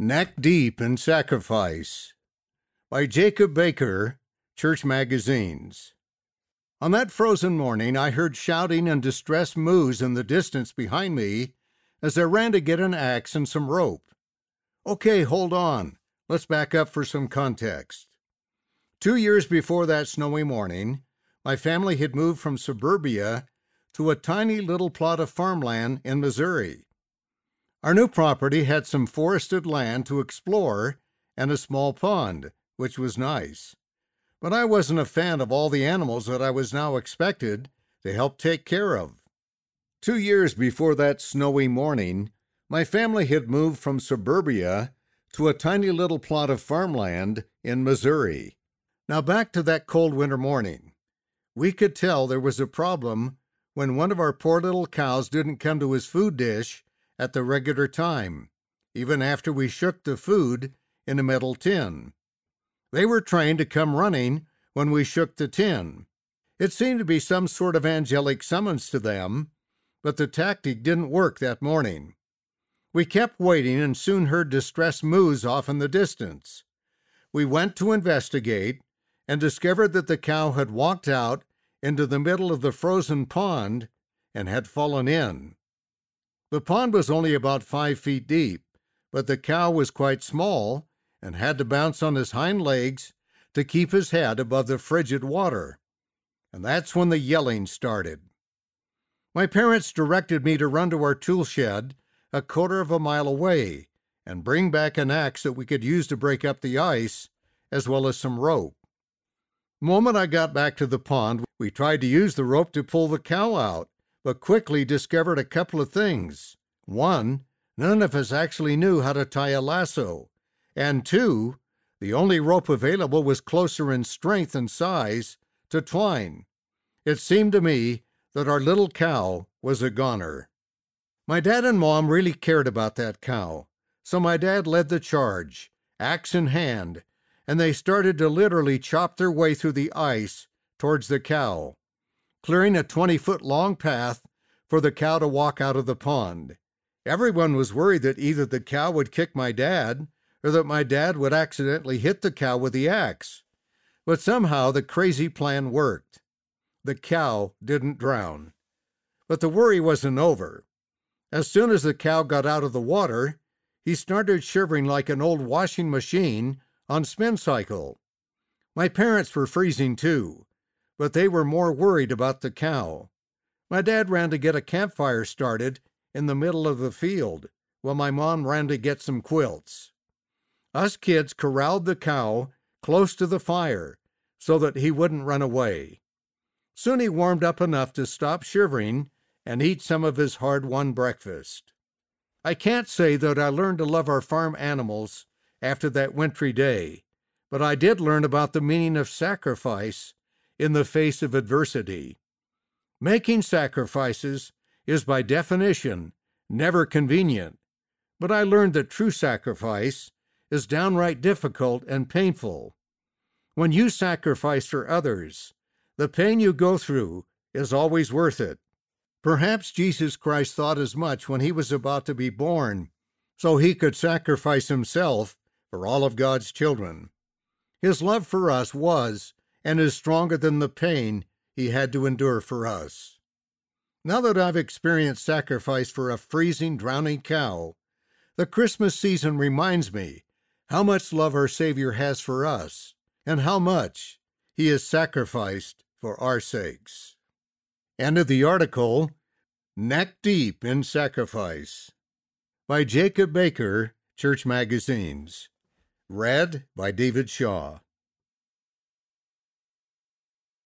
Neck Deep in Sacrifice by Jacob Baker, Church Magazines. On that frozen morning, I heard shouting and distressed moos in the distance behind me as I ran to get an axe and some rope. Okay, hold on. Let's back up for some context. Two years before that snowy morning, my family had moved from suburbia to a tiny little plot of farmland in Missouri. Our new property had some forested land to explore and a small pond, which was nice. But I wasn't a fan of all the animals that I was now expected to help take care of. Two years before that snowy morning, my family had moved from suburbia to a tiny little plot of farmland in Missouri. Now, back to that cold winter morning. We could tell there was a problem when one of our poor little cows didn't come to his food dish at the regular time, even after we shook the food in a metal tin. They were trained to come running when we shook the tin. It seemed to be some sort of angelic summons to them, but the tactic didn't work that morning. We kept waiting and soon heard distressed moos off in the distance. We went to investigate and discovered that the cow had walked out into the middle of the frozen pond and had fallen in. The pond was only about five feet deep, but the cow was quite small and had to bounce on his hind legs to keep his head above the frigid water. And that's when the yelling started. My parents directed me to run to our tool shed a quarter of a mile away and bring back an axe that we could use to break up the ice, as well as some rope. The moment I got back to the pond, we tried to use the rope to pull the cow out, but quickly discovered a couple of things. One, none of us actually knew how to tie a lasso. And two, the only rope available was closer in strength and size to twine. It seemed to me that our little cow was a goner. My dad and mom really cared about that cow, so my dad led the charge, axe in hand, and they started to literally chop their way through the ice towards the cow clearing a 20 foot long path for the cow to walk out of the pond. Everyone was worried that either the cow would kick my dad or that my dad would accidentally hit the cow with the axe. But somehow the crazy plan worked. The cow didn't drown. But the worry wasn't over. As soon as the cow got out of the water, he started shivering like an old washing machine on spin cycle. My parents were freezing too but they were more worried about the cow. My dad ran to get a campfire started in the middle of the field, while my mom ran to get some quilts. Us kids corralled the cow close to the fire so that he wouldn't run away. Soon he warmed up enough to stop shivering and eat some of his hard won breakfast. I can't say that I learned to love our farm animals after that wintry day, but I did learn about the meaning of sacrifice in the face of adversity. Making sacrifices is by definition never convenient, but I learned that true sacrifice is downright difficult and painful. When you sacrifice for others, the pain you go through is always worth it. Perhaps Jesus Christ thought as much when he was about to be born, so he could sacrifice himself for all of God's children. His love for us was and is stronger than the pain he had to endure for us. Now that I've experienced sacrifice for a freezing, drowning cow, the Christmas season reminds me how much love our Savior has for us and how much he has sacrificed for our sakes. End of the article Neck Deep in Sacrifice by Jacob Baker, Church Magazines. Read by David Shaw.